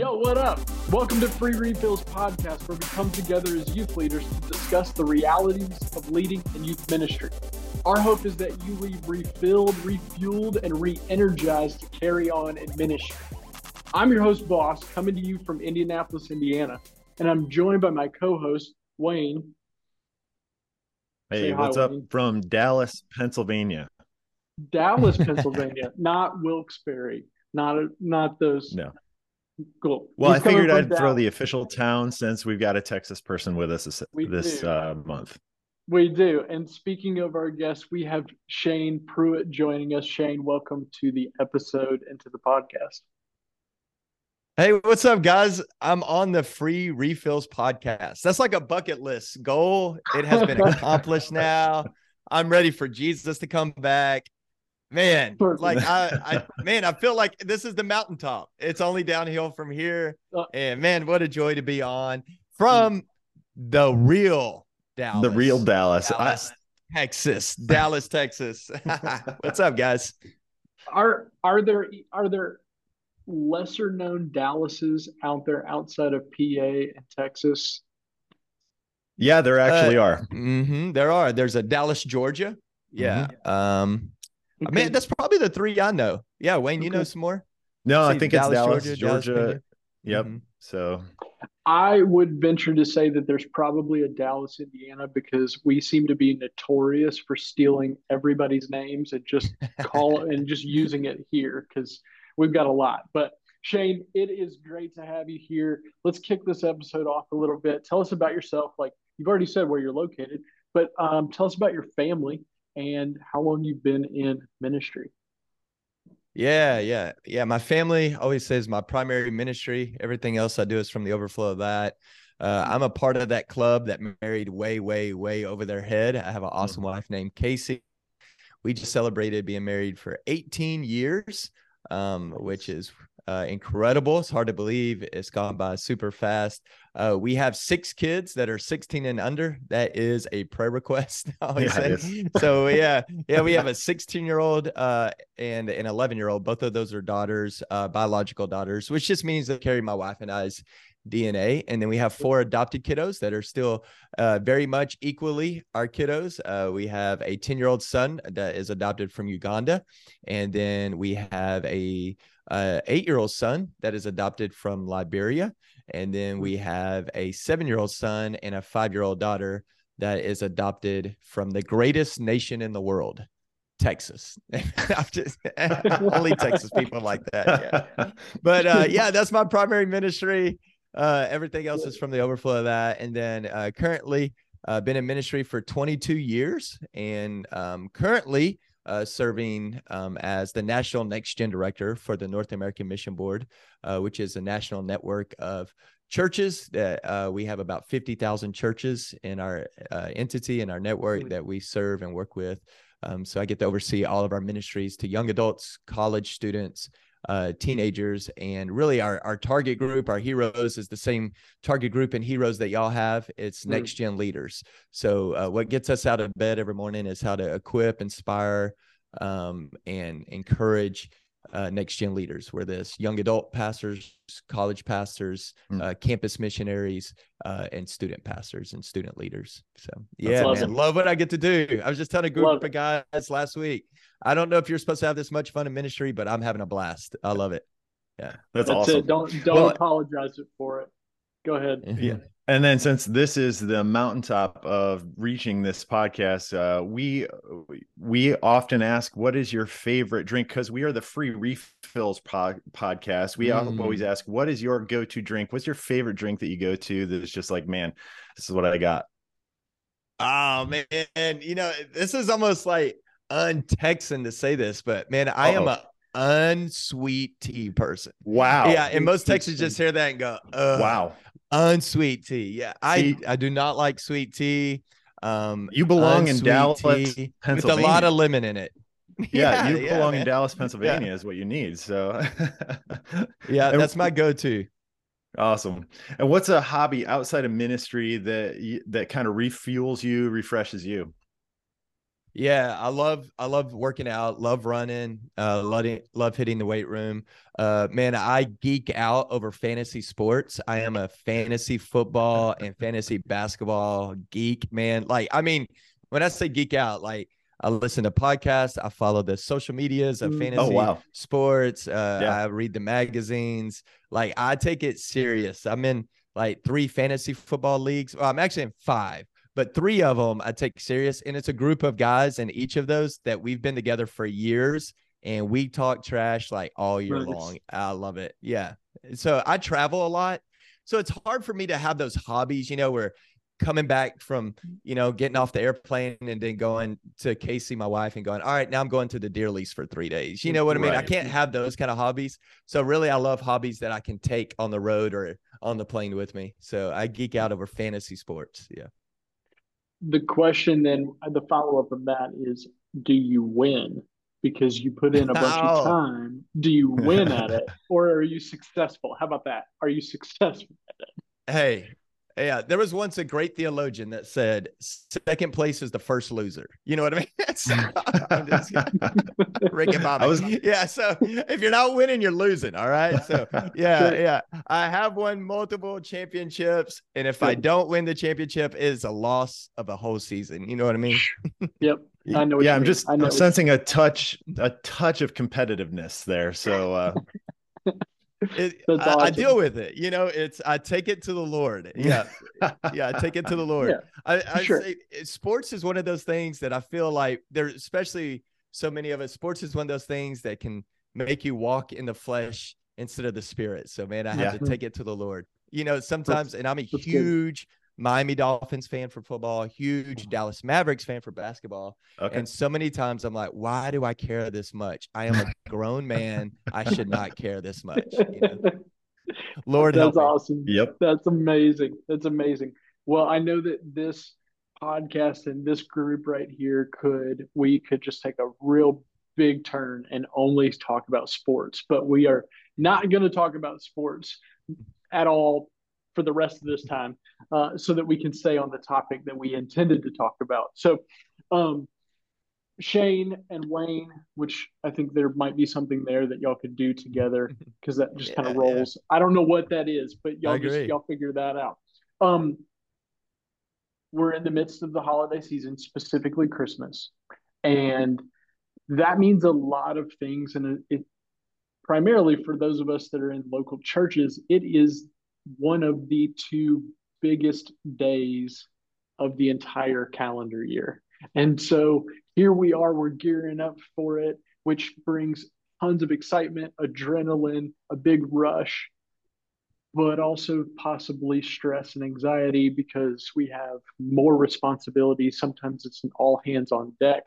Yo, what up? Welcome to Free Refills Podcast, where we come together as youth leaders to discuss the realities of leading in youth ministry. Our hope is that you leave refilled, refueled, and re energized to carry on in ministry. I'm your host, Boss, coming to you from Indianapolis, Indiana, and I'm joined by my co host, Wayne. Hey, what's up Wayne. from Dallas, Pennsylvania? Dallas, Pennsylvania, not Wilkes-Barre, not not those. No. Cool. Well, I figured I'd Dallas. throw the official town since we've got a Texas person with us this, this uh, month. We do. And speaking of our guests, we have Shane Pruitt joining us. Shane, welcome to the episode and to the podcast. Hey, what's up, guys? I'm on the free refills podcast. That's like a bucket list goal. It has been accomplished now. I'm ready for Jesus to come back man like I, I man i feel like this is the mountaintop. It's only downhill from here. Uh, and man what a joy to be on from the real dallas. The real dallas, dallas I, texas. Dallas texas. What's up guys? Are are there are there lesser known dallases out there outside of pa and texas? Yeah there actually uh, are. mm-hmm, there are. There's a dallas georgia. Yeah mm-hmm. um Okay. Man, that's probably the three I know. Yeah, Wayne, you okay. know some more? No, I think Dallas, it's Dallas, Georgia. Georgia. Dallas, yep. Mm-hmm. So I would venture to say that there's probably a Dallas, Indiana, because we seem to be notorious for stealing everybody's names and just call and just using it here because we've got a lot. But Shane, it is great to have you here. Let's kick this episode off a little bit. Tell us about yourself. Like you've already said where you're located, but um, tell us about your family and how long you've been in ministry. Yeah, yeah, yeah. My family always says my primary ministry. Everything else I do is from the overflow of that. Uh, I'm a part of that club that married way, way, way over their head. I have an awesome mm-hmm. wife named Casey. We just celebrated being married for 18 years, um, which is uh, incredible. It's hard to believe. It's gone by super fast. Uh, we have six kids that are 16 and under. That is a prayer request. yeah, so yeah, yeah, we have a 16 year old uh, and an 11 year old. Both of those are daughters, uh, biological daughters, which just means they carry my wife and I's DNA. And then we have four adopted kiddos that are still uh, very much equally our kiddos. Uh, we have a 10 year old son that is adopted from Uganda. And then we have a uh, eight year old son that is adopted from Liberia. And then we mm. have a seven year old son and a five year old daughter that is adopted from the greatest nation in the world, Texas. just, only Texas people like that. Yeah. But uh, yeah, that's my primary ministry. Uh, everything else is from the overflow of that. And then uh, currently, uh, been in ministry for 22 years and um, currently uh, serving um, as the National Next Gen Director for the North American Mission Board, uh, which is a national network of churches that uh, we have about 50,000 churches in our uh, entity and our network that we serve and work with. Um, so I get to oversee all of our ministries to young adults, college students, uh, teenagers and really our, our target group our heroes is the same target group and heroes that y'all have it's mm. next gen leaders so uh, what gets us out of bed every morning is how to equip inspire um, and encourage uh, next gen leaders where this young adult pastors college pastors mm. uh, campus missionaries uh, and student pastors and student leaders so yeah awesome. man, love what i get to do i was just telling a group love of guys last week I don't know if you're supposed to have this much fun in ministry, but I'm having a blast. I love it. Yeah. That's, That's awesome. It. Don't don't well, apologize for it. Go ahead. Yeah. And then since this is the mountaintop of reaching this podcast, uh, we we often ask, "What is your favorite drink?" Because we are the free refills pod- podcast. We mm. always ask, "What is your go-to drink? What's your favorite drink that you go to that is just like, man, this is what I got." Oh man, you know, this is almost like untexan to say this, but man, I Uh-oh. am a unsweet tea person. Wow. Yeah, and most Texans just hear that and go, "Wow, unsweet tea." Yeah, I I do not like sweet tea. Um, you belong in Dallas, with a lot of lemon in it. Yeah, yeah you yeah, belong man. in Dallas, Pennsylvania, yeah. is what you need. So, yeah, that's my go-to. Awesome. And what's a hobby outside of ministry that that kind of refuels you, refreshes you? Yeah, I love I love working out, love running, uh love, love hitting the weight room. Uh man, I geek out over fantasy sports. I am a fantasy football and fantasy basketball geek, man. Like I mean, when I say geek out, like I listen to podcasts, I follow the social medias of mm. oh, fantasy oh, wow. sports, uh yeah. I read the magazines. Like I take it serious. I'm in like three fantasy football leagues. Well, I'm actually in five but three of them I take serious. And it's a group of guys and each of those that we've been together for years and we talk trash like all year long. I love it. Yeah. So I travel a lot. So it's hard for me to have those hobbies, you know, where coming back from, you know, getting off the airplane and then going to Casey, my wife, and going, all right, now I'm going to the deer lease for three days. You know what I mean? Right. I can't have those kind of hobbies. So really, I love hobbies that I can take on the road or on the plane with me. So I geek out over fantasy sports. Yeah the question then the follow-up of that is do you win? Because you put in a bunch oh. of time. Do you win at it or are you successful? How about that? Are you successful at it? Hey yeah, there was once a great theologian that said second place is the first loser. You know what I mean? Ricky Bobby. Was... Yeah, so if you're not winning, you're losing. All right. So yeah, yeah. I have won multiple championships, and if I don't win the championship, it is a loss of a whole season. You know what I mean? yep. I know. yeah, I'm just I'm sensing a touch, a touch of competitiveness there. So uh it, I, awesome. I, deal with it. You know, it's I take it to the Lord. Yeah, yeah, I take it to the Lord. Yeah, I, I sure. say eh, sports is one of those things that I feel like there, especially so many of us. Sports is one of those things that can make you walk in the flesh instead of the spirit. So, man, I have yeah. to take it to the Lord. You know, sometimes, and I'm a huge Miami Dolphins fan for football, huge mm-hmm. Dallas Mavericks fan for basketball. Okay. And so many times I'm like, why do I care this much? I am a grown man. I should not care this much. You know? Lord, that's awesome. Yep. That's amazing. That's amazing. Well, I know that this podcast and this group right here could, we could just take a real big turn and only talk about sports, but we are not going to talk about sports at all for the rest of this time uh, so that we can stay on the topic that we intended to talk about. So, um, Shane and Wayne, which I think there might be something there that y'all could do together because that just yeah, kind of rolls. Yeah. I don't know what that is, but y'all just y'all figure that out. Um, we're in the midst of the holiday season, specifically Christmas, and that means a lot of things. And it primarily for those of us that are in local churches, it is one of the two biggest days of the entire calendar year. And so here we are, we're gearing up for it, which brings tons of excitement, adrenaline, a big rush, but also possibly stress and anxiety because we have more responsibilities. Sometimes it's an all hands on deck.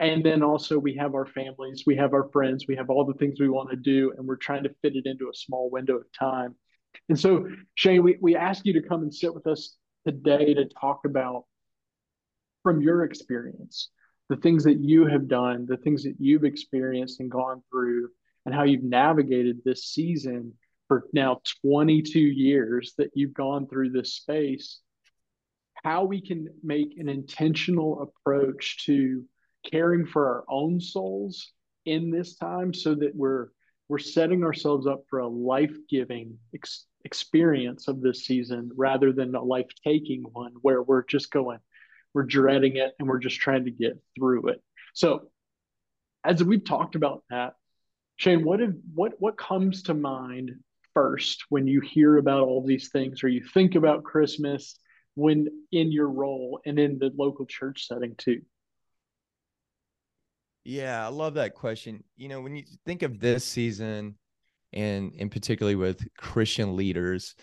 And then also we have our families, we have our friends, we have all the things we want to do, and we're trying to fit it into a small window of time. And so, Shane, we, we ask you to come and sit with us today to talk about from your experience, the things that you have done, the things that you've experienced and gone through, and how you've navigated this season for now 22 years that you've gone through this space, how we can make an intentional approach to caring for our own souls in this time so that we're we're setting ourselves up for a life-giving ex- experience of this season rather than a life-taking one where we're just going we're dreading it and we're just trying to get through it. So as we've talked about that shane what if what what comes to mind first when you hear about all these things or you think about christmas when in your role and in the local church setting too yeah, I love that question. You know, when you think of this season and in particularly with Christian leaders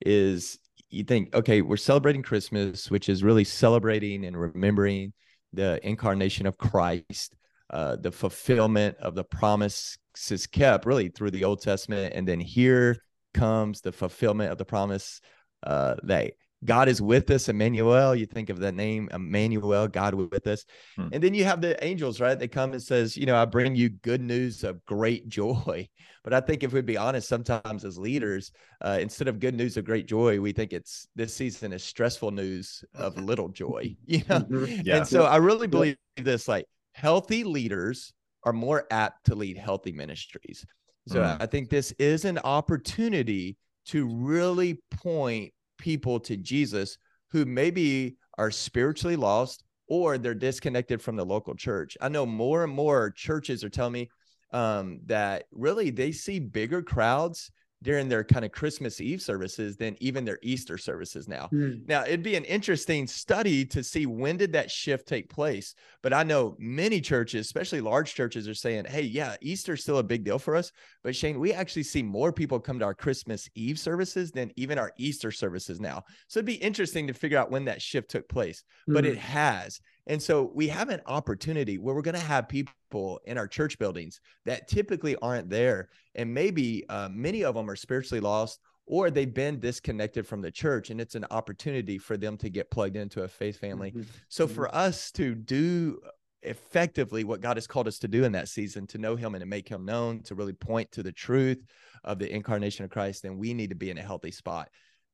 is you think, okay, we're celebrating Christmas, which is really celebrating and remembering the incarnation of Christ, uh, the fulfillment of the promises kept really through the Old Testament. And then here comes the fulfillment of the promise uh, that God is with us, Emmanuel. You think of the name Emmanuel, God with us. Hmm. And then you have the angels, right? They come and says, you know, I bring you good news of great joy. But I think if we'd be honest, sometimes as leaders, uh, instead of good news of great joy, we think it's this season is stressful news of little joy. You know? Mm-hmm. Yeah. And so I really believe this like healthy leaders are more apt to lead healthy ministries. So mm. I think this is an opportunity to really point people to Jesus who maybe are spiritually lost or they're disconnected from the local church. I know more and more churches are telling me um, that really they see bigger crowds during their kind of Christmas Eve services than even their Easter services now. Mm. Now, it'd be an interesting study to see when did that shift take place. But I know many churches, especially large churches, are saying, "Hey, yeah, Easter's still a big deal for us." But Shane, we actually see more people come to our Christmas Eve services than even our Easter services now. So it'd be interesting to figure out when that shift took place. Mm. But it hmm. has. And so we have an opportunity where we're going to have people in our church buildings that typically aren't there. And maybe uh, many of them are spiritually lost or they've been disconnected from the church. And it's an opportunity for them to get plugged into a faith family. Mm-hmm. So mm-hmm. for us to do effectively what God has called us to do in that season, to know Him and to make Him known, to really point to the truth of the incarnation of Christ, then we need to be in a healthy spot.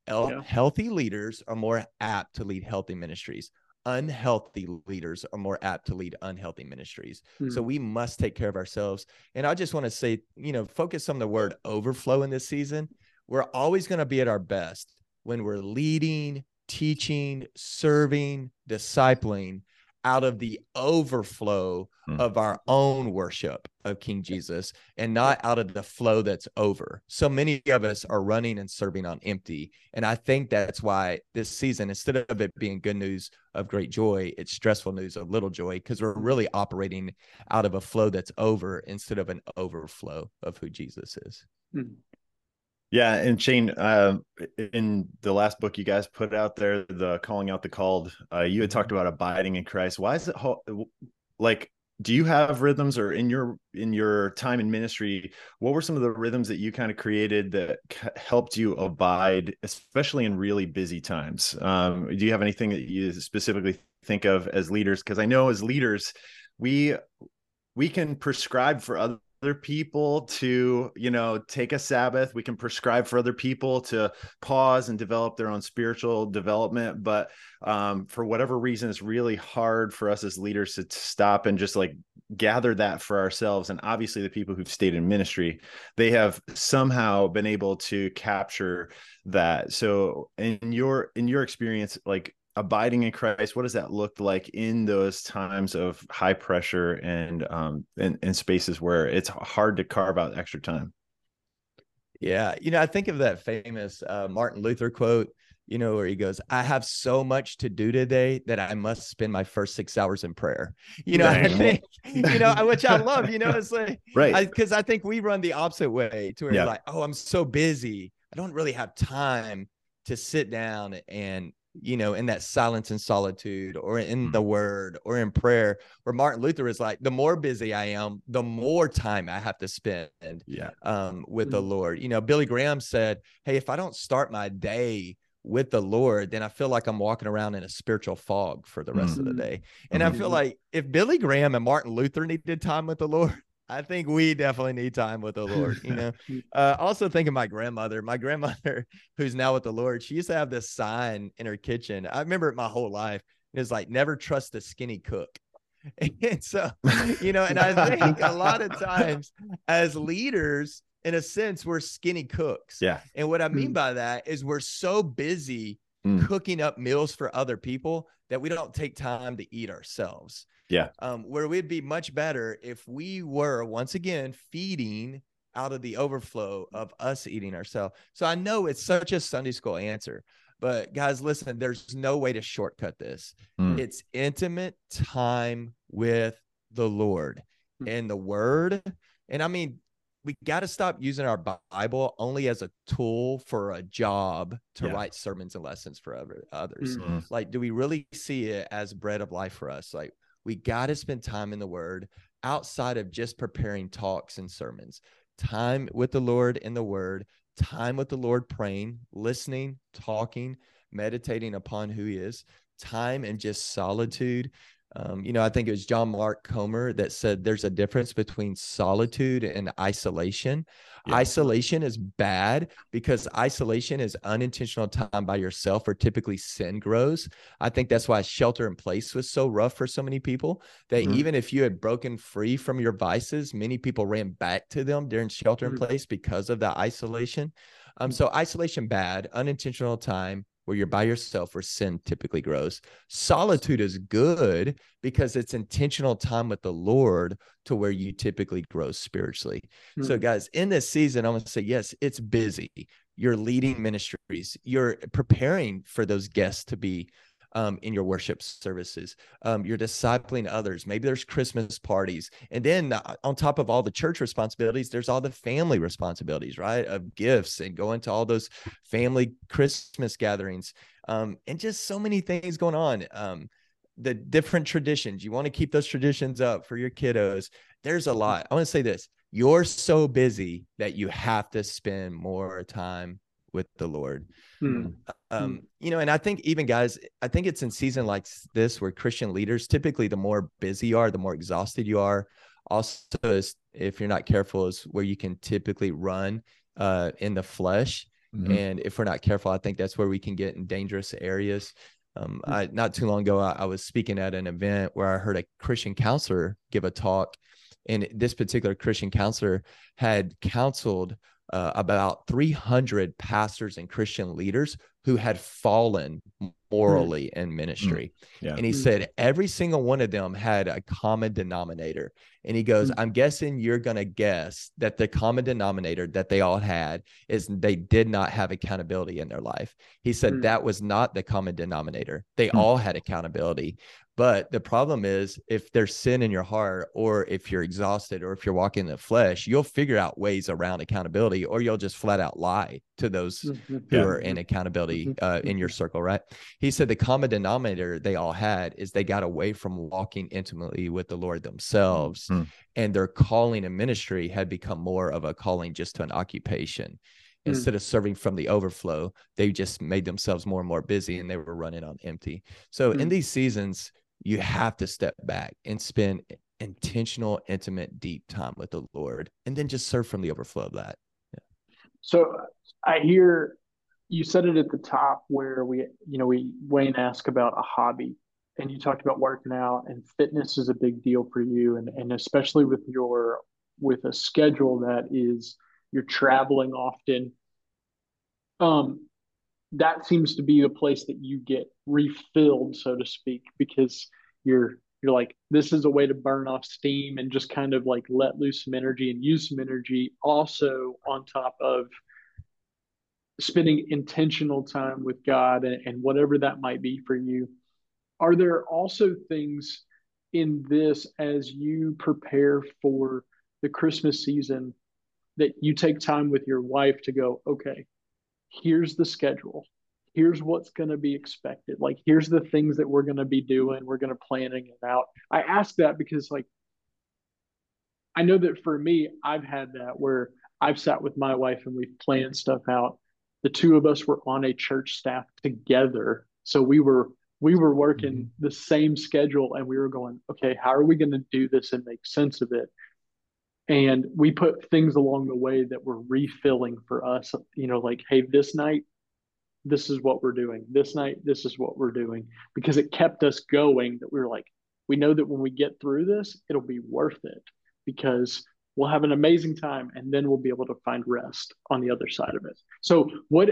Yeah. Healthy leaders are more apt to lead healthy ministries unhealthy leaders are more apt to lead unhealthy ministries. Mm-hmm. So hmm. we must take care of ourselves. And I just want to say, you know, focus on the word overflow in this season. We're always going to be at our best when we're leading, teaching, serving, discipling out of the overflow mm. of our own worship of King Jesus and not out of the flow that's over. So many of us are running and serving on empty. And I think that's why this season, instead of it being good news of great joy, it's stressful news of little joy because we're really operating out of a flow that's over instead of an overflow of who Jesus is. Mm. Yeah, and Shane, uh, in the last book you guys put out there, the calling out the called, uh, you had talked about abiding in Christ. Why is it ho- like? Do you have rhythms, or in your in your time in ministry, what were some of the rhythms that you kind of created that c- helped you abide, especially in really busy times? Um, do you have anything that you specifically think of as leaders? Because I know as leaders, we we can prescribe for other other people to you know take a sabbath. We can prescribe for other people to pause and develop their own spiritual development. But um, for whatever reason it's really hard for us as leaders to, to stop and just like gather that for ourselves. And obviously the people who've stayed in ministry they have somehow been able to capture that. So in your in your experience like abiding in Christ, what does that look like in those times of high pressure and um and, and spaces where it's hard to carve out extra time? Yeah, you know, I think of that famous uh, Martin Luther quote, you know, where he goes, "I have so much to do today that I must spend my first six hours in prayer." You know, I think, you know, which I love. You know, it's like right because I, I, think we run the opposite way to where yeah. like, "Oh, I'm so busy, I don't really have time to sit down and you know, in that silence and solitude or in the mm. word or in prayer, where Martin Luther is like, the more busy I am, the more time I have to spend yeah. um, with mm-hmm. the mm. Lord. You know, Billy Graham said, Hey, if I don't start my day with the Lord, then I feel like I'm walking around in a spiritual fog for the rest mm-hmm. of the mm. day. And mm-hmm. I feel like if Billy Graham and Martin Luther needed time with the Lord, I think we definitely need time with the Lord. You know, uh, also think of my grandmother. My grandmother, who's now with the Lord, she used to have this sign in her kitchen. I remember it my whole life. It's like never trust a skinny cook. And so, you know, and I think a lot of times as leaders, in a sense, we're skinny cooks. Yeah. And what I mean mm. by that is we're so busy mm. cooking up meals for other people that we don't take time to eat ourselves. Yeah. Um, where we'd be much better if we were once again feeding out of the overflow of us eating ourselves. So I know it's such a Sunday school answer, but guys, listen, there's no way to shortcut this. Mm. It's intimate time with the Lord mm. and the word. And I mean, we got to stop using our Bible only as a tool for a job to yeah. write sermons and lessons for other, others. Mm-hmm. Like, do we really see it as bread of life for us? Like, we got to spend time in the word outside of just preparing talks and sermons. Time with the Lord in the word, time with the Lord praying, listening, talking, meditating upon who he is, time and just solitude. Um, you know, I think it was John Mark Comer that said there's a difference between solitude and isolation. Yeah. Isolation is bad because isolation is unintentional time by yourself where typically sin grows. I think that's why shelter in place was so rough for so many people that mm-hmm. even if you had broken free from your vices, many people ran back to them during shelter in mm-hmm. place because of that isolation. Um, so isolation bad, unintentional time, where you're by yourself where sin typically grows. Solitude is good because it's intentional time with the Lord to where you typically grow spiritually. Mm-hmm. So, guys, in this season, I'm going to say, yes, it's busy. You're leading ministries, you're preparing for those guests to be um, in your worship services. Um, you're discipling others. Maybe there's Christmas parties. And then uh, on top of all the church responsibilities, there's all the family responsibilities, right? Of gifts and going to all those family Christmas gatherings. Um, and just so many things going on. Um, the different traditions. You want to keep those traditions up for your kiddos. There's a lot. I want to say this you're so busy that you have to spend more time with the Lord. Hmm. Um, hmm. you know, and I think even guys, I think it's in season like this where Christian leaders typically the more busy you are, the more exhausted you are. Also, is, if you're not careful, is where you can typically run uh, in the flesh. Mm-hmm. And if we're not careful, I think that's where we can get in dangerous areas. Um, hmm. I, not too long ago, I, I was speaking at an event where I heard a Christian counselor give a talk, and this particular Christian counselor had counseled uh, about 300 pastors and Christian leaders who had fallen morally mm. in ministry. Mm. Yeah. And he mm. said every single one of them had a common denominator. And he goes. I'm guessing you're going to guess that the common denominator that they all had is they did not have accountability in their life. He said that was not the common denominator. They mm. all had accountability, but the problem is, if there's sin in your heart, or if you're exhausted, or if you're walking in the flesh, you'll figure out ways around accountability, or you'll just flat out lie to those mm-hmm. who are in accountability mm-hmm. uh, in your circle, right? He said the common denominator they all had is they got away from walking intimately with the Lord themselves, mm-hmm. and their calling and ministry had become more of a calling just to an occupation instead of serving from the overflow they just made themselves more and more busy and they were running on empty so mm-hmm. in these seasons you have to step back and spend intentional, intimate, deep time with the Lord, and then just serve from the overflow of that. Yeah. So I hear you said it at the top where we, you know, we Wayne asked about a hobby, and you talked about working out and fitness is a big deal for you, and and especially with your with a schedule that is you're traveling often. Um, that seems to be the place that you get refilled, so to speak, because you're you're like this is a way to burn off steam and just kind of like let loose some energy and use some energy also on top of spending intentional time with God and, and whatever that might be for you. Are there also things in this as you prepare for the Christmas season that you take time with your wife to go, okay, here's the schedule. Here's what's going to be expected. Like here's the things that we're going to be doing we're going to planning it out. I ask that because like i know that for me i've had that where i've sat with my wife and we've planned stuff out the two of us were on a church staff together. So we were we were working mm-hmm. the same schedule and we were going okay how are we going to do this and make sense of it? And we put things along the way that were refilling for us you know like hey this night this is what we're doing. This night this is what we're doing. Because it kept us going that we were like we know that when we get through this it'll be worth it. Because we'll have an amazing time and then we'll be able to find rest on the other side of it. So what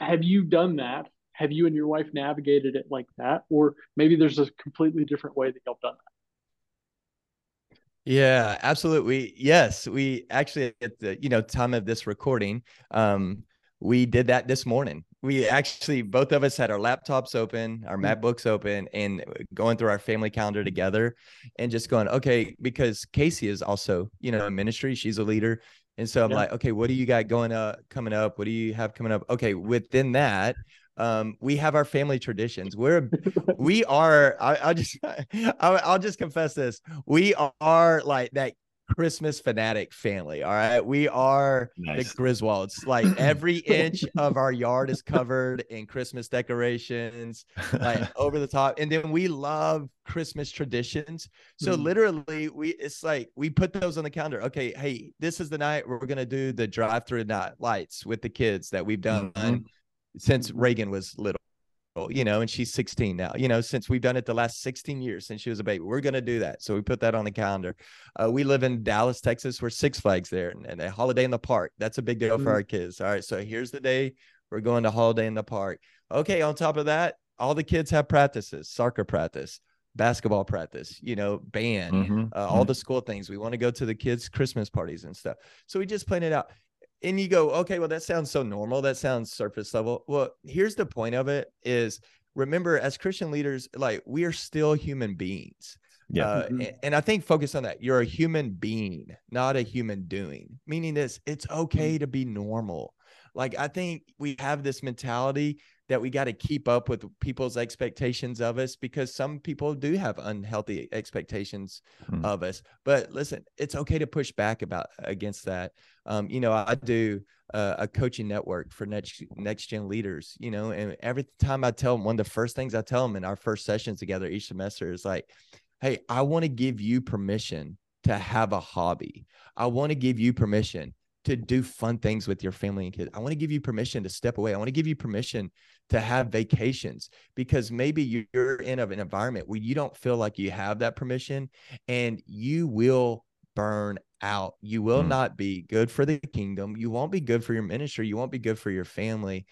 have you done that? Have you and your wife navigated it like that? Or maybe there's a completely different way that have done that? Yeah, absolutely. Yes, we actually at the you know time of this recording, um, we did that this morning. We actually both of us had our laptops open, our mm. MacBooks open, and going through our family calendar together, and just going, okay, because Casey is also, you know, in ministry. She's a leader, and so I'm yeah. like, okay, what do you got going up, coming up? What do you have coming up? Okay, within that, um, we have our family traditions. We're we are. I, will just I, I'll just confess this. We are like that Christmas fanatic family. All right. We are nice. the Griswolds. Like every inch of our yard is covered in Christmas decorations, like over the top. And then we love Christmas traditions. So mm literally, we it's like we put those on the calendar. Okay, hey, this is the night we're gonna do the drive-through night lights with the kids that we've done mm-hmm. since Reagan was little you know, and she's 16 now, you know, since we've done it the last 16 years since she was a baby. We're going to do that. So we put that on the calendar. Uh, we live in Dallas, Texas. We're Six Flags there and, and, a holiday in the park. That's a big deal mm-hmm. for our kids. All right. So here's the day we're going to holiday in the park. Okay. On top of that, all the kids have practices, soccer practice, basketball practice, you know, band, mm-hmm. uh, all mm-hmm. the school things. We want to go to the kids' Christmas parties and stuff. So we just plan it out and you go, okay, well, that sounds so normal. That sounds surface level. Well, here's the point of it is remember, as Christian leaders, like we are still human beings. Yeah. Uh, mm-hmm. and, and, I think focus on that. You're a human being, not a human doing, meaning this it's okay mm-hmm. to be normal. Like I think we have this mentality that we got to keep up with people's expectations of us because some people do have unhealthy expectations mm. of us. But listen, it's okay to push back about against that. Um, you know, I do uh, a coaching network for next next gen leaders. You know, and every time I tell them, one of the first things I tell them in our first sessions together each semester is like, "Hey, I want to give you permission to have a hobby. I want to give you permission." to do fun things with your family and kids. I want to give you permission to step away. I want to give you permission to have vacations because maybe you're in an environment where you don't feel like you have that permission and you will burn out. You will mm. not be good for the kingdom. You won't be good for your ministry. You won't be good for your family.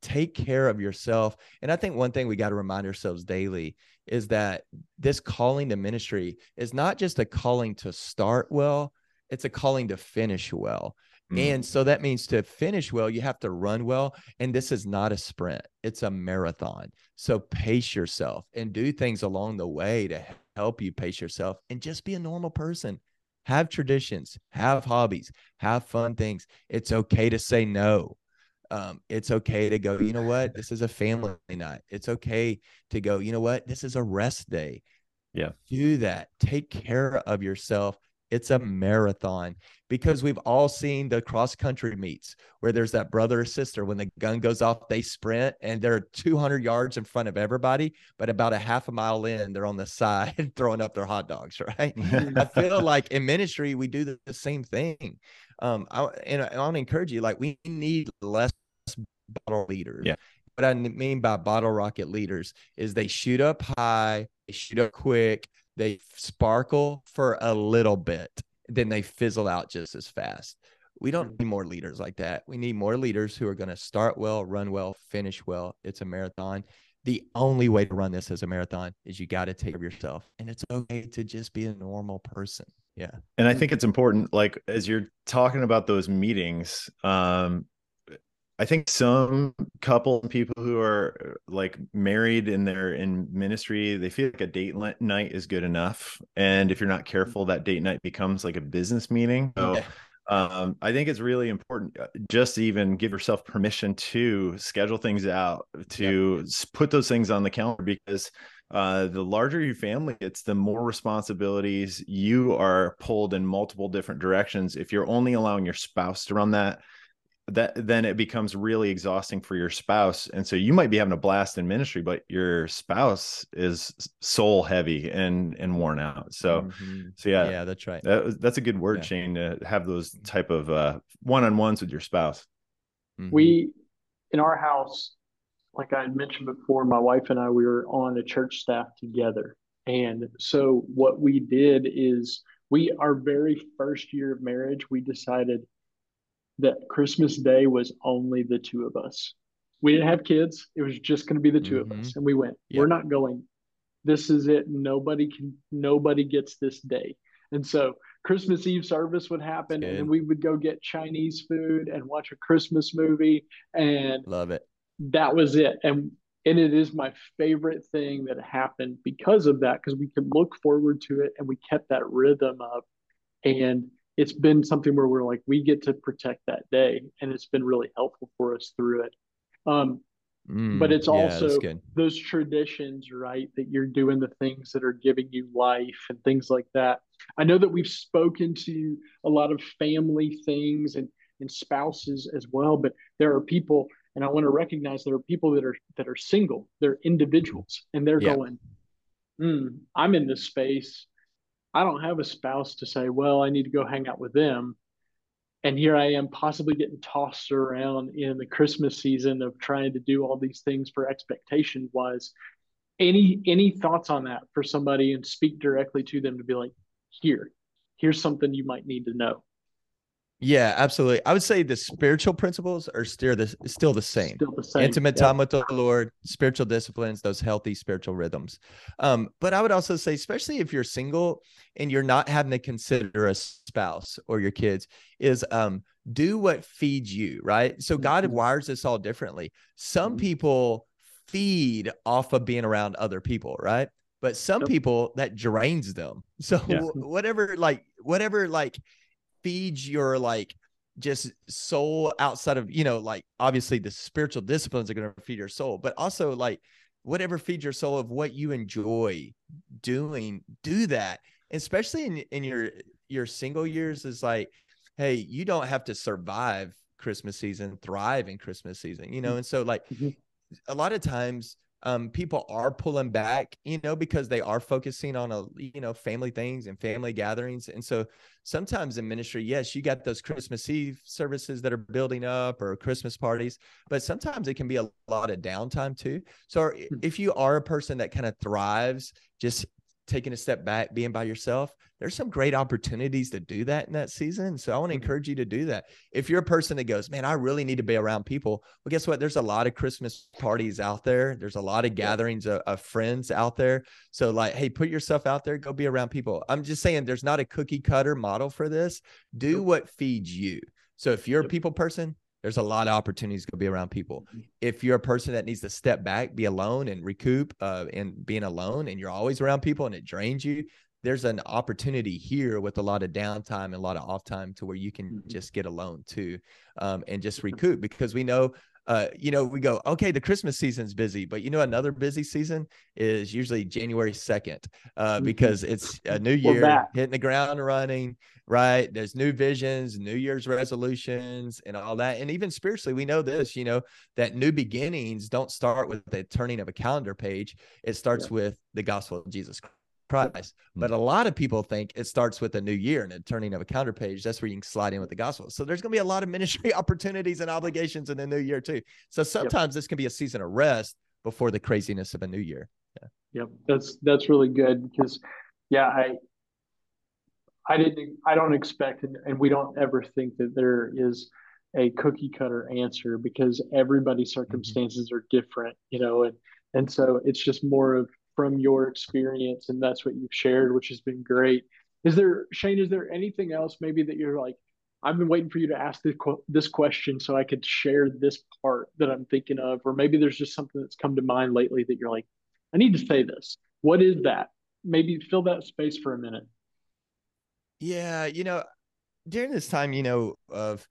Take care of yourself. And I think one thing we got to remind ourselves daily is that this calling to ministry is not just a calling to start well, it's a calling to finish well. Mm. And so that means to finish well, you have to run well. And this is not a sprint, it's a marathon. So pace yourself and do things along the way to help you pace yourself and just be a normal person. Have traditions, have hobbies, have fun things. It's okay to say no. Um, it's okay to go, you know what? This is a family night. It's okay to go, you know what? This is a rest day. Yeah. Do that. Take care of yourself it's a marathon because we've all seen the cross country meets where there's that brother or sister when the gun goes off, they sprint and they're 200 yards in front of everybody, but about a half a mile in, they're on the side throwing up their hot dogs, right? I feel like in ministry, we do the, the same thing. Um, I, and I, I want to encourage you, like, we need less bottle leaders. Yeah. What I mean by bottle rocket leaders is they shoot up high, they shoot up quick, they sparkle for a little bit, then they fizzle out just as fast. We don't mm. need more leaders like that. We need more leaders who are going to start well, run well, finish well. It's a marathon. The only way to run this as a marathon is you got to take care of yourself. And it's okay to just be a normal person. Yeah. And I think it's important, like, as you're talking about those meetings, um, I think some couple people who are like married and they're in ministry, they feel like a date night is good enough. And if you're not careful, that date night becomes like a business meeting. So yeah. um, I think it's really important uh, just to even give yourself permission to schedule things out, to yep. put those things on the calendar because uh, the larger your family it's the more responsibilities you are pulled in multiple different directions if you're only allowing your spouse to run that that then it becomes really exhausting for your spouse and so you might be having a blast in ministry but your spouse is soul heavy and and worn out so mm-hmm. so yeah yeah that's right that, that's a good word yeah. shane to have those type of uh one-on-ones with your spouse mm-hmm. we in our house like i had mentioned before my wife and i we were on a church staff together and so what we did is we our very first year of marriage we decided that Christmas Day was only the two of us. We didn't have kids. It was just going to be the 2 mm-hmm. of us. Mm-hmm. And we went, yep. we're not going. This is it. Nobody can, nobody gets this day. And so Christmas Eve service would happen and we would go get Chinese food and watch a Christmas movie. And love it. That was it. And, and it is my favorite thing that happened because of that, because we could look forward to it and we kept that rhythm up. And it's been something where we're like we get to protect that day and it's been really helpful for us through it um, mm, but it's yeah, also those traditions right that you're doing the things that are giving you life and things like that I know that we've spoken to a lot of family things and and spouses as well, but there are people, and I want to recognize there are people that are that are single, they're individuals, and they're yeah. going, mm, I'm in this space. I don't have a spouse to say, well, I need to go hang out with them. And here I am possibly getting tossed around in the Christmas season of trying to do all these things for expectation wise. Any any thoughts on that for somebody and speak directly to them to be like, here, here's something you might need to know. Yeah, absolutely. I would say the spiritual principles are still the still the same. Still the same. Intimate yeah. time with the Lord, spiritual disciplines, those healthy spiritual rhythms. Um, but I would also say, especially if you're single and you're not having to consider a spouse or your kids, is um do what feeds you, right? So God mm-hmm. wires us all differently. Some mm-hmm. people feed off of being around other people, right? But some yep. people that drains them. So yeah. whatever, like whatever, like feeds your like just soul outside of you know like obviously the spiritual disciplines are going to feed your soul but also like whatever feeds your soul of what you enjoy doing do that especially in, in your your single years is like hey you don't have to survive christmas season thrive in christmas season you know mm-hmm. and so like mm-hmm. a lot of times um, people are pulling back, you know, because they are focusing on a, you know, family things and family gatherings. And so sometimes in ministry, yes, you got those Christmas Eve services that are building up or Christmas parties, but sometimes it can be a lot of downtime too. So hmm. if you are a person that kind of thrives just taking a step back, being by yourself, there's some great opportunities to do that in that season. So I want to mm-hmm. encourage you to do that. If you're a person that goes, man, I really need to be around people. Well, guess what? There's a lot of Christmas parties out there. There's a lot of gatherings of, of friends out there. So like, hey, put yourself out there, go be around people. I'm just saying there's not a cookie cutter model for this. Do what feeds you. So if you're a people person, there's a lot of opportunities to be around people. Mm-hmm. If you're a person that needs to step back, be alone and recoup uh, and being alone and you're always around people and it drains you, there's an opportunity here with a lot of downtime and a lot of off time to where you can mm-hmm. just get alone too um, and just recoup because we know uh, you know, we go, okay, the Christmas season's busy, but you know, another busy season is usually January 2nd, uh, mm-hmm. because it's a new year hitting the ground running, right? There's new visions, New Year's resolutions, and all that. And even spiritually, we know this, you know, that new beginnings don't start with the turning of a calendar page, it starts yeah. with the gospel of Jesus Christ price. But a lot of people think it starts with a new year and a turning of a counter page. That's where you can slide in with the gospel. So there's going to be a lot of ministry opportunities and obligations in the new year too. So sometimes yep. this can be a season of rest before the craziness of a new year. Yeah. Yep. That's that's really good because yeah, I I didn't I don't expect and, and we don't ever think that there is a cookie cutter answer because everybody's mm-hmm. circumstances mm-hmm. are different, you know, and and so it's just more of from your experience and that's what you've shared which has been great. Is there shane is there anything else maybe that you're like i've been waiting for you to ask this, this question so i could share this part that i'm thinking of or maybe there's just something that's come to mind lately that you're like i need to say this. What is that? Maybe fill that space for a minute. Yeah you know during this time you know of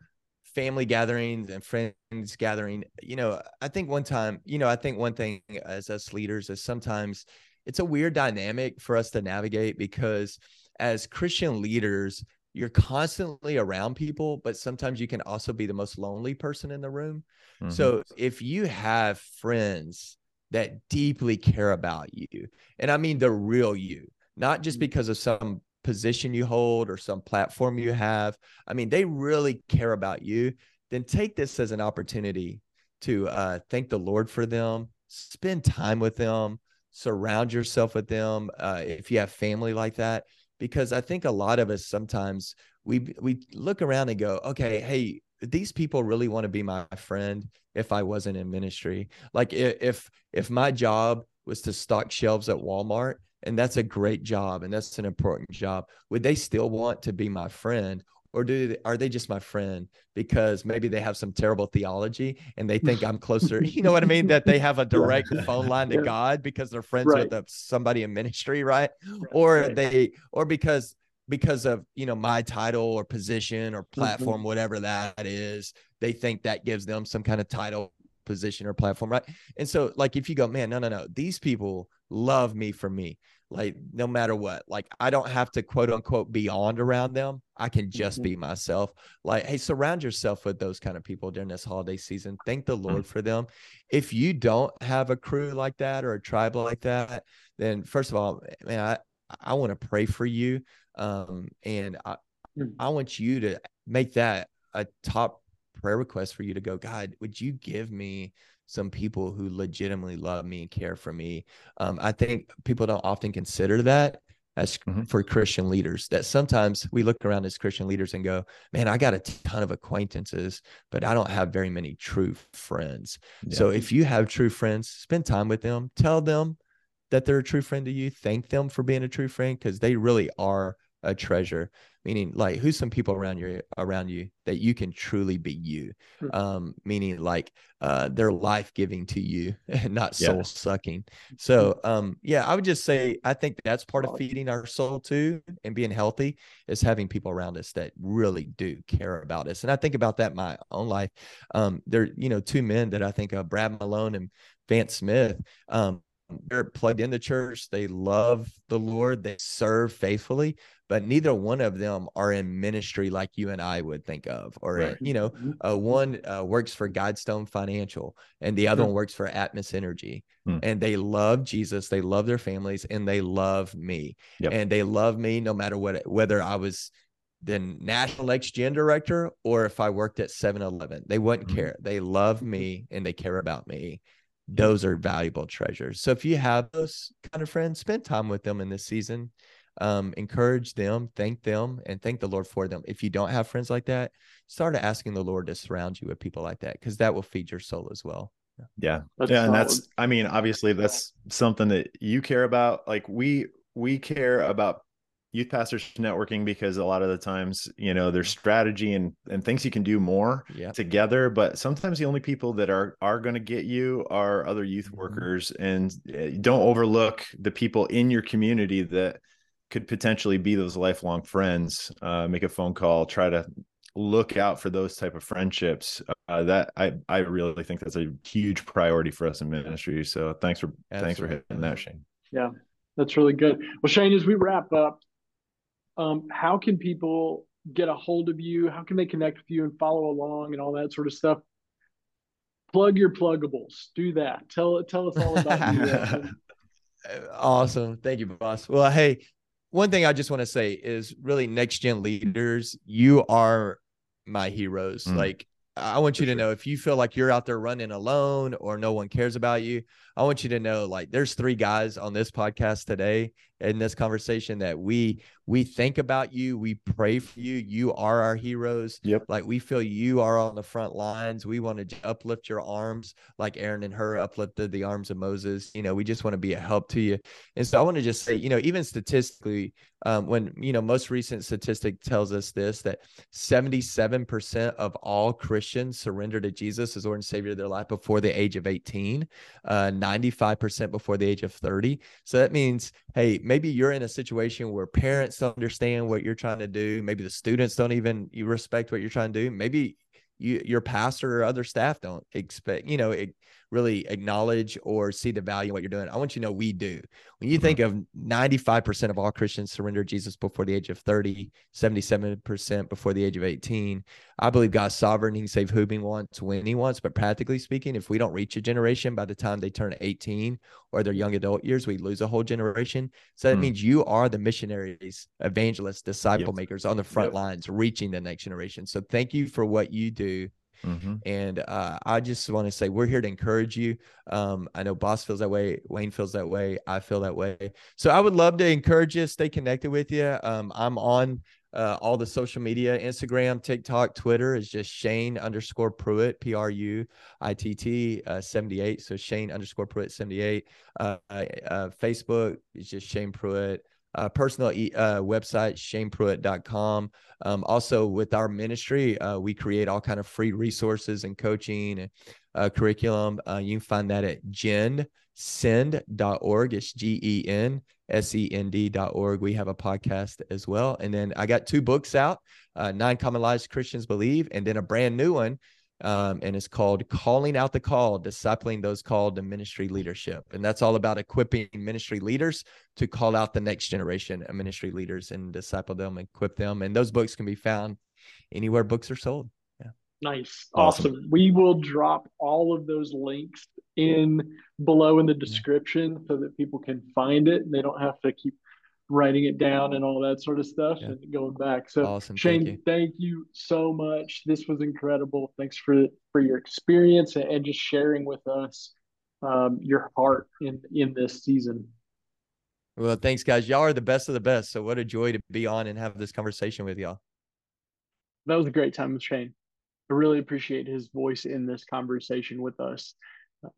family gatherings and friends gathering you know i think one time you know i think one thing as us leaders is sometimes it's a weird dynamic for us to navigate because as christian leaders you're constantly around people but sometimes you can also be the most lonely person in the room mm-hmm. so if you have friends that deeply care about you and i mean the real you not just mm-hmm. because of some position you hold or some platform you have, I mean, they really care about you, then take this as an opportunity to uh, thank the Lord for them, spend time with them, surround yourself with them uh, if you have family like that. Because I think a lot of us sometimes we we look around and go, okay, hey, these people really want to be my friend if I wasn't in ministry. Like if if my job was to stock shelves at Walmart and that's a great job and that's an important job would they still want to be my friend or do they, are they just my friend because maybe they have some terrible theology and they think I'm closer you know what I mean that they have a direct yeah. phone line to yeah. God because they're friends right. with a, somebody in ministry right, or right. they or because because of you know my title or position or mm-hmm. platform mm-hmm. whatever that is they think that gives them some kind of title position or platform right and so like if you go man no no no these people love me for me like no matter what like i don't have to quote unquote beyond around them i can just mm-hmm. be myself like hey surround yourself with those kind of people during this holiday season thank the lord mm-hmm. for them if you don't have a crew like that or a tribe like that then first of all man i i want to pray for you um and i mm. i want you to make that a top prayer request for you to go god would you give me some people who legitimately love me and care for me. Um, I think people don't often consider that as mm-hmm. for Christian leaders. That sometimes we look around as Christian leaders and go, "Man, I got a ton of acquaintances, but I don't have very many true friends." Yeah. So if you have true friends, spend time with them. Tell them that they're a true friend to you. Thank them for being a true friend because they really are a treasure meaning like who's some people around you around you that you can truly be you? Hmm. um meaning like uh they're life-giving to you and not soul sucking so um yeah i would just say i think that's part of feeding our soul too and being healthy is having people around us that really do care about us. And i think about that in my own life. Um there you know two men that i think of brad malone and vance smith um they're plugged in the church. They love the Lord. They serve faithfully, but neither one of them are in ministry like you and I would think of. Or, right. you know, mm-hmm. uh, one uh, works for Guidestone Financial and the other one works for Atmos Energy. Mm-hmm. And they love Jesus. They love their families and they love me. Yep. And they love me no matter what, whether I was the national next gen director or if I worked at 7 Eleven. They wouldn't mm-hmm. care. They love me and they care about me those are valuable treasures. So if you have those kind of friends, spend time with them in this season. Um, encourage them, thank them, and thank the Lord for them. If you don't have friends like that, start asking the Lord to surround you with people like that because that will feed your soul as well. Yeah. That's yeah. And that's, I mean, obviously that's something that you care about. Like we, we care about youth pastors networking because a lot of the times you know there's strategy and and things you can do more yeah. together but sometimes the only people that are are going to get you are other youth mm-hmm. workers and eh, don't overlook the people in your community that could potentially be those lifelong friends uh, make a phone call try to look out for those type of friendships uh, that i i really think that's a huge priority for us in ministry so thanks for Absolutely. thanks for hitting that shane yeah that's really good well shane as we wrap up um, how can people get a hold of you? How can they connect with you and follow along and all that sort of stuff? Plug your pluggables. Do that. Tell tell us all about you. awesome. Thank you, boss. Well, hey, one thing I just want to say is really next gen leaders, you are my heroes. Mm. Like I want you to know if you feel like you're out there running alone or no one cares about you, I want you to know like there's three guys on this podcast today in this conversation that we we think about you, we pray for you. You are our heroes. Yep. Like we feel you are on the front lines. We want to uplift your arms like Aaron and Hur uplifted the arms of Moses. You know, we just want to be a help to you. And so I want to just say, you know, even statistically, um, when you know most recent statistic tells us this that 77% of all Christians surrender to Jesus as Lord and Savior of their life before the age of 18. Uh, 95% before the age of 30. So that means, hey, maybe you're in a situation where parents don't understand what you're trying to do. Maybe the students don't even you respect what you're trying to do. Maybe you, your pastor or other staff don't expect, you know, it, really acknowledge or see the value in what you're doing. I want you to know we do. When you think of 95% of all Christians surrender Jesus before the age of 30, 77% before the age of 18, I believe God's sovereign. He can save whom he wants when he wants. But practically speaking, if we don't reach a generation by the time they turn 18 or their young adult years, we lose a whole generation. So that hmm. means you are the missionaries, evangelists, disciple yes. makers on the front yep. lines, reaching the next generation. So thank you for what you do Mm-hmm. And uh, I just want to say we're here to encourage you. Um, I know Boss feels that way, Wayne feels that way, I feel that way. So I would love to encourage you, stay connected with you. Um, I'm on uh, all the social media Instagram, TikTok, Twitter is just Shane underscore Pruitt, P R U I T T uh, 78. So Shane underscore Pruitt 78. Uh, uh, Facebook is just Shane Pruitt uh, personal e- uh, website, shanepruitt.com. Um, also, with our ministry, uh, we create all kind of free resources and coaching and uh, curriculum. Uh, you can find that at gensend.org. It's G E N S E N D.org. We have a podcast as well. And then I got two books out uh, Nine Common Lies Christians Believe, and then a brand new one Um, and it's called Calling Out the Call, Discipling Those Called to Ministry Leadership. And that's all about equipping ministry leaders to call out the next generation of ministry leaders and disciple them, equip them. And those books can be found anywhere books are sold. Yeah. Nice. Awesome. awesome. We will drop all of those links in below in the description so that people can find it and they don't have to keep writing it down and all that sort of stuff yeah. and going back. So awesome. Shane, thank you. thank you. so much. This was incredible. Thanks for for your experience and, and just sharing with us um, your heart in in this season. Well, thanks, guys. Y'all are the best of the best. So what a joy to be on and have this conversation with y'all. That was a great time with Shane. I really appreciate his voice in this conversation with us,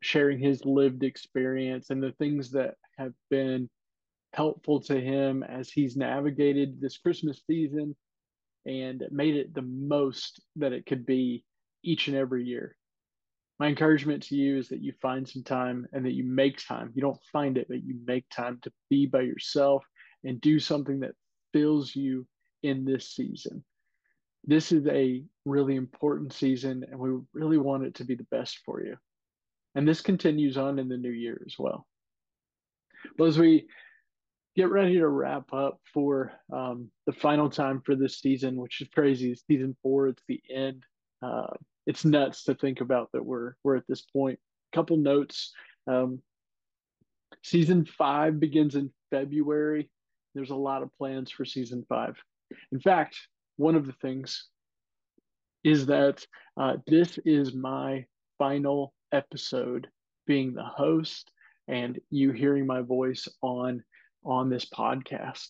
sharing his lived experience and the things that have been helpful to him as he's navigated this Christmas season and made it the most that it could be each and every year. My encouragement to you is that you find some time and that you make time. You don't find it, but you make time to be by yourself and do something that fills you in this season. This is a really important season, and we really want it to be the best for you. And this continues on in the new year as well. Well, as we get ready to wrap up for um, the final time for this season, which is crazy. season four, it's the end. Uh, it's nuts to think about that we're we're at this point. Couple notes. Um, season five begins in February. There's a lot of plans for season five. In fact, one of the things is that uh, this is my final episode being the host and you hearing my voice on on this podcast.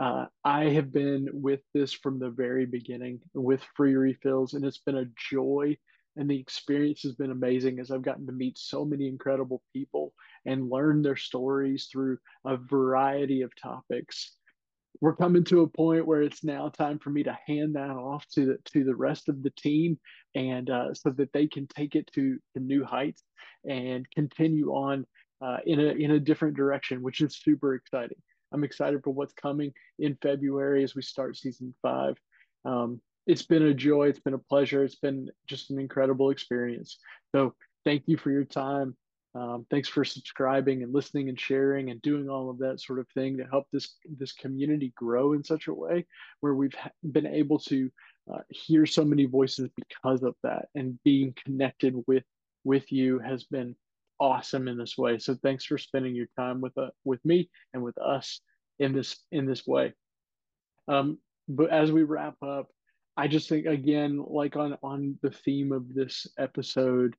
Uh, I have been with this from the very beginning with free refills, and it's been a joy. And the experience has been amazing as I've gotten to meet so many incredible people and learn their stories through a variety of topics. We're coming to a point where it's now time for me to hand that off to the to the rest of the team, and uh, so that they can take it to, to new heights and continue on uh, in a in a different direction, which is super exciting. I'm excited for what's coming in February as we start season five. Um, it's been a joy. It's been a pleasure. It's been just an incredible experience. So thank you for your time. Um, thanks for subscribing and listening and sharing and doing all of that sort of thing to help this this community grow in such a way where we've been able to uh, hear so many voices because of that and being connected with with you has been awesome in this way. So thanks for spending your time with uh, with me and with us in this in this way. Um, but as we wrap up, I just think again, like on on the theme of this episode,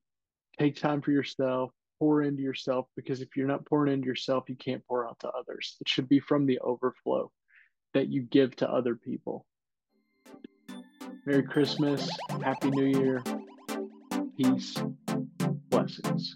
take time for yourself, pour into yourself, because if you're not pouring into yourself, you can't pour out to others. It should be from the overflow that you give to other people. Merry Christmas, Happy New Year, peace, blessings.